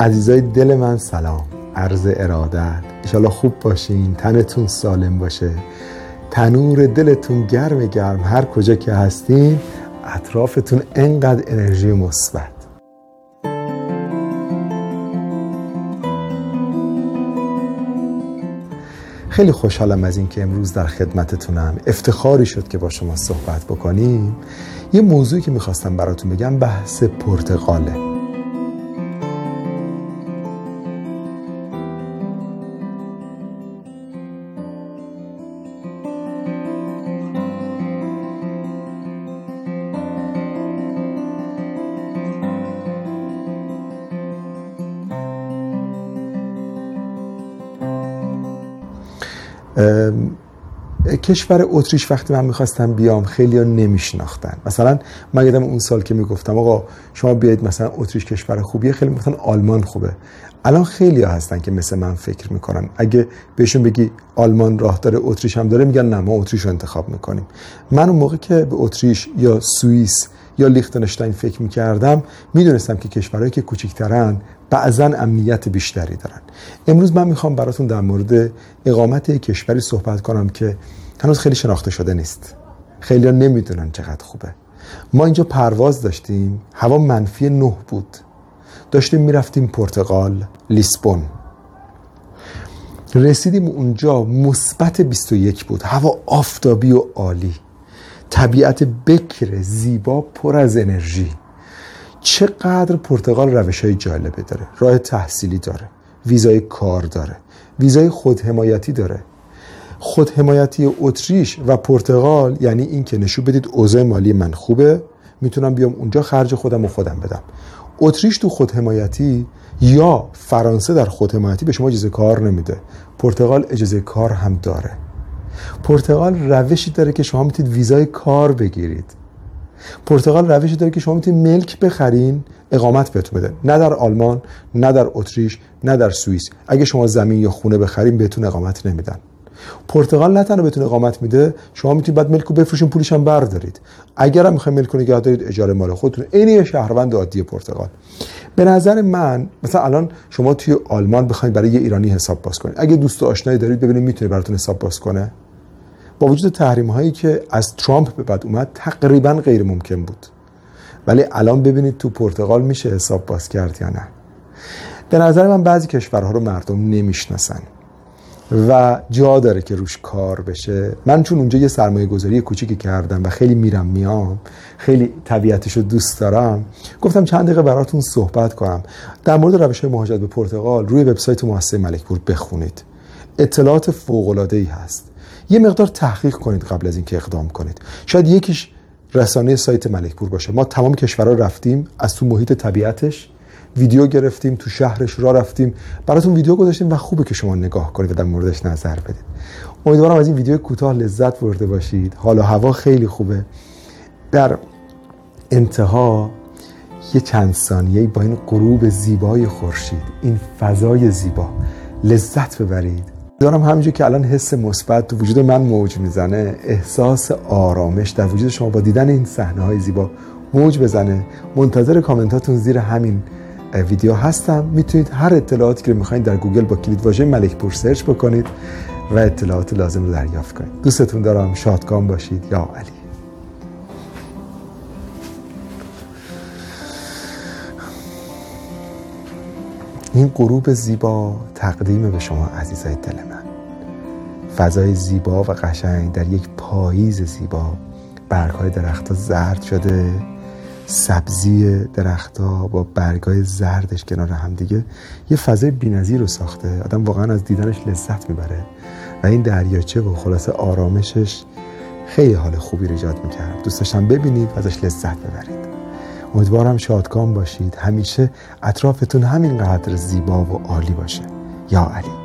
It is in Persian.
عزیزای دل من سلام. عرض ارادت. انشالله خوب باشین. تنتون سالم باشه. تنور دلتون گرم گرم. هر کجا که هستین اطرافتون انقدر انرژی مثبت. خیلی خوشحالم از اینکه امروز در خدمتتونم. افتخاری شد که با شما صحبت بکنیم. یه موضوعی که می‌خواستم براتون بگم بحث پرتقاله کشور اتریش وقتی من می‌خواستم بیام خیلی ها نمیشناختن. مثلا من یادم اون سال که می‌گفتم آقا شما بیایید مثلا اتریش کشور خوبیه خیلی می‌گفتن آلمان خوبه. الان خیلی ها هستن که مثل من فکر می‌کنن. اگه بهشون بگی آلمان راه داره اتریش هم داره میگن نه ما اتریش رو انتخاب می‌کنیم. من اون موقع که به اتریش یا سوئیس یا لیختنشتاین فکر می‌کردم می‌دونستم که کشورهایی که کوچکترن بعضا امنیت بیشتری دارن. امروز من می‌خوام براتون در مورد اقامت کشوری صحبت کنم که هنوز خیلی شناخته شده نیست. خیلی ها نمی‌دونن چقدر خوبه. ما اینجا پرواز داشتیم هوا منفی نه بود. داشتیم می‌رفتیم پرتغال لیسبون. رسیدیم اونجا مثبت 21 بود. هوا آفتابی و عالی. طبیعت بکر زیبا پر از انرژی. چقدر پرتغال روش های جالبه داره. راه تحصیلی داره. ویزای کار داره. ویزای خودحمایتی داره. خودحمایتی اتریش و پرتغال یعنی این که نشون بدید اوضاع مالی من خوبه می‌تونم بیام اونجا خرج خودم و خودم بدم. اتریش تو خودحمایتی یا فرانسه در خودحمایتی به شما اجازه کار نمیده. پرتغال اجازه کار هم داره. پرتغال روشی داره که شما می‌تونید ویزای کار بگیرید. پرتغال روشی داره که شما می‌تونید ملک بخرین اقامت بهتون بده. نه در آلمان نه در اتریش نه در سوئیس. اگه شما زمین یا خونه بخرین بهتون اقامت نمیدن. پرتغال نه تنها بهتون اقامت میده شما می‌تونید بعد ملک رو بفروشین پولش هم بردارید. اگر هم می‌خواین ملک رو نگه دارید اجاره مال خودتون. عین یه شهروند عادی پرتغال. به نظر من مثلا الان شما توی آلمان بخواید برای یه ایرانی حساب باز کنید. اگه دوست آشنایی دارید ببینید می‌تونه براتون حساب باز کنه. با وجود تحریم هایی که از ترامپ به بعد اومد تقریبا غیر ممکن بود. ولی الان ببینید تو پرتغال میشه حساب باز کرد یا نه. به نظر من بعضی کشورها رو مردم نمی‌شناسن. و جا داره که روش کار بشه. من چون اونجا یه سرمایه گذاری کوچیکی کردم و خیلی میرم میام خیلی طبیعتش رو دوست دارم گفتم چند دقیقه براتون صحبت کنم. در مورد روش مهاجرت به پرتغال روی وبسایت مؤسسه ملکپور بخونید. اطلاعات فوق ای هست. یه مقدار تحقیق کنید قبل از اینکه اقدام کنید. شاید یکیش رسانه سایت ملکپور باشه. ما تمام کشورها رفتیم از تو محیط طبیعتش ویدیو گرفتیم تو شهرش را رفتیم. براتون ویدیو گذاشتیم و خوبه که شما نگاه کنید و در موردش نظر بدید. امیدوارم از این ویدیو کوتاه لذت برده باشید. حالا هوا خیلی خوبه. در انتها یه چند ثانیه با این غروب زیبای خورشید این فضای زیبا لذت ببرید. دارم همینجور که الان حس مثبت تو وجود من موج می‌زنه احساس آرامش در وجود شما با دیدن این صحنه های زیبا موج بزنه. منتظر کامنتاتون زیر همین ویدیو هستم. می‌تونید هر اطلاعاتی که می‌خواین در گوگل با کلید واژه ملک پور سرچ بکنید و اطلاعات لازم رو دریافت کنید. دوستتون دارم. شادکام باشید. یا علی. این غروب زیبا تقدیم به شما عزیزای دل من. فضای زیبا و قشنگ در یک پاییز زیبا. برگ های درخت زرد شده. سبزی درختها با برگای زردش کنار هم دیگه. یه فضای بی‌نظیر رو ساخته. آدم واقعا از دیدنش لذت می‌بره. و این دریاچه و خلاصه آرامشش خیلی حال خوبی رو ایجاد می‌کرد. دوست داشتم ببینید و ازش لذت ببرید. امیدوارم شادکام باشید. همیشه اطرافتون همینقدر زیبا و عالی باشه. یا علی.